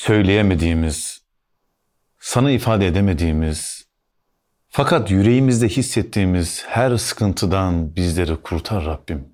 söyleyemediğimiz, sana ifade edemediğimiz, fakat yüreğimizde hissettiğimiz her sıkıntıdan bizleri kurtar Rabbim.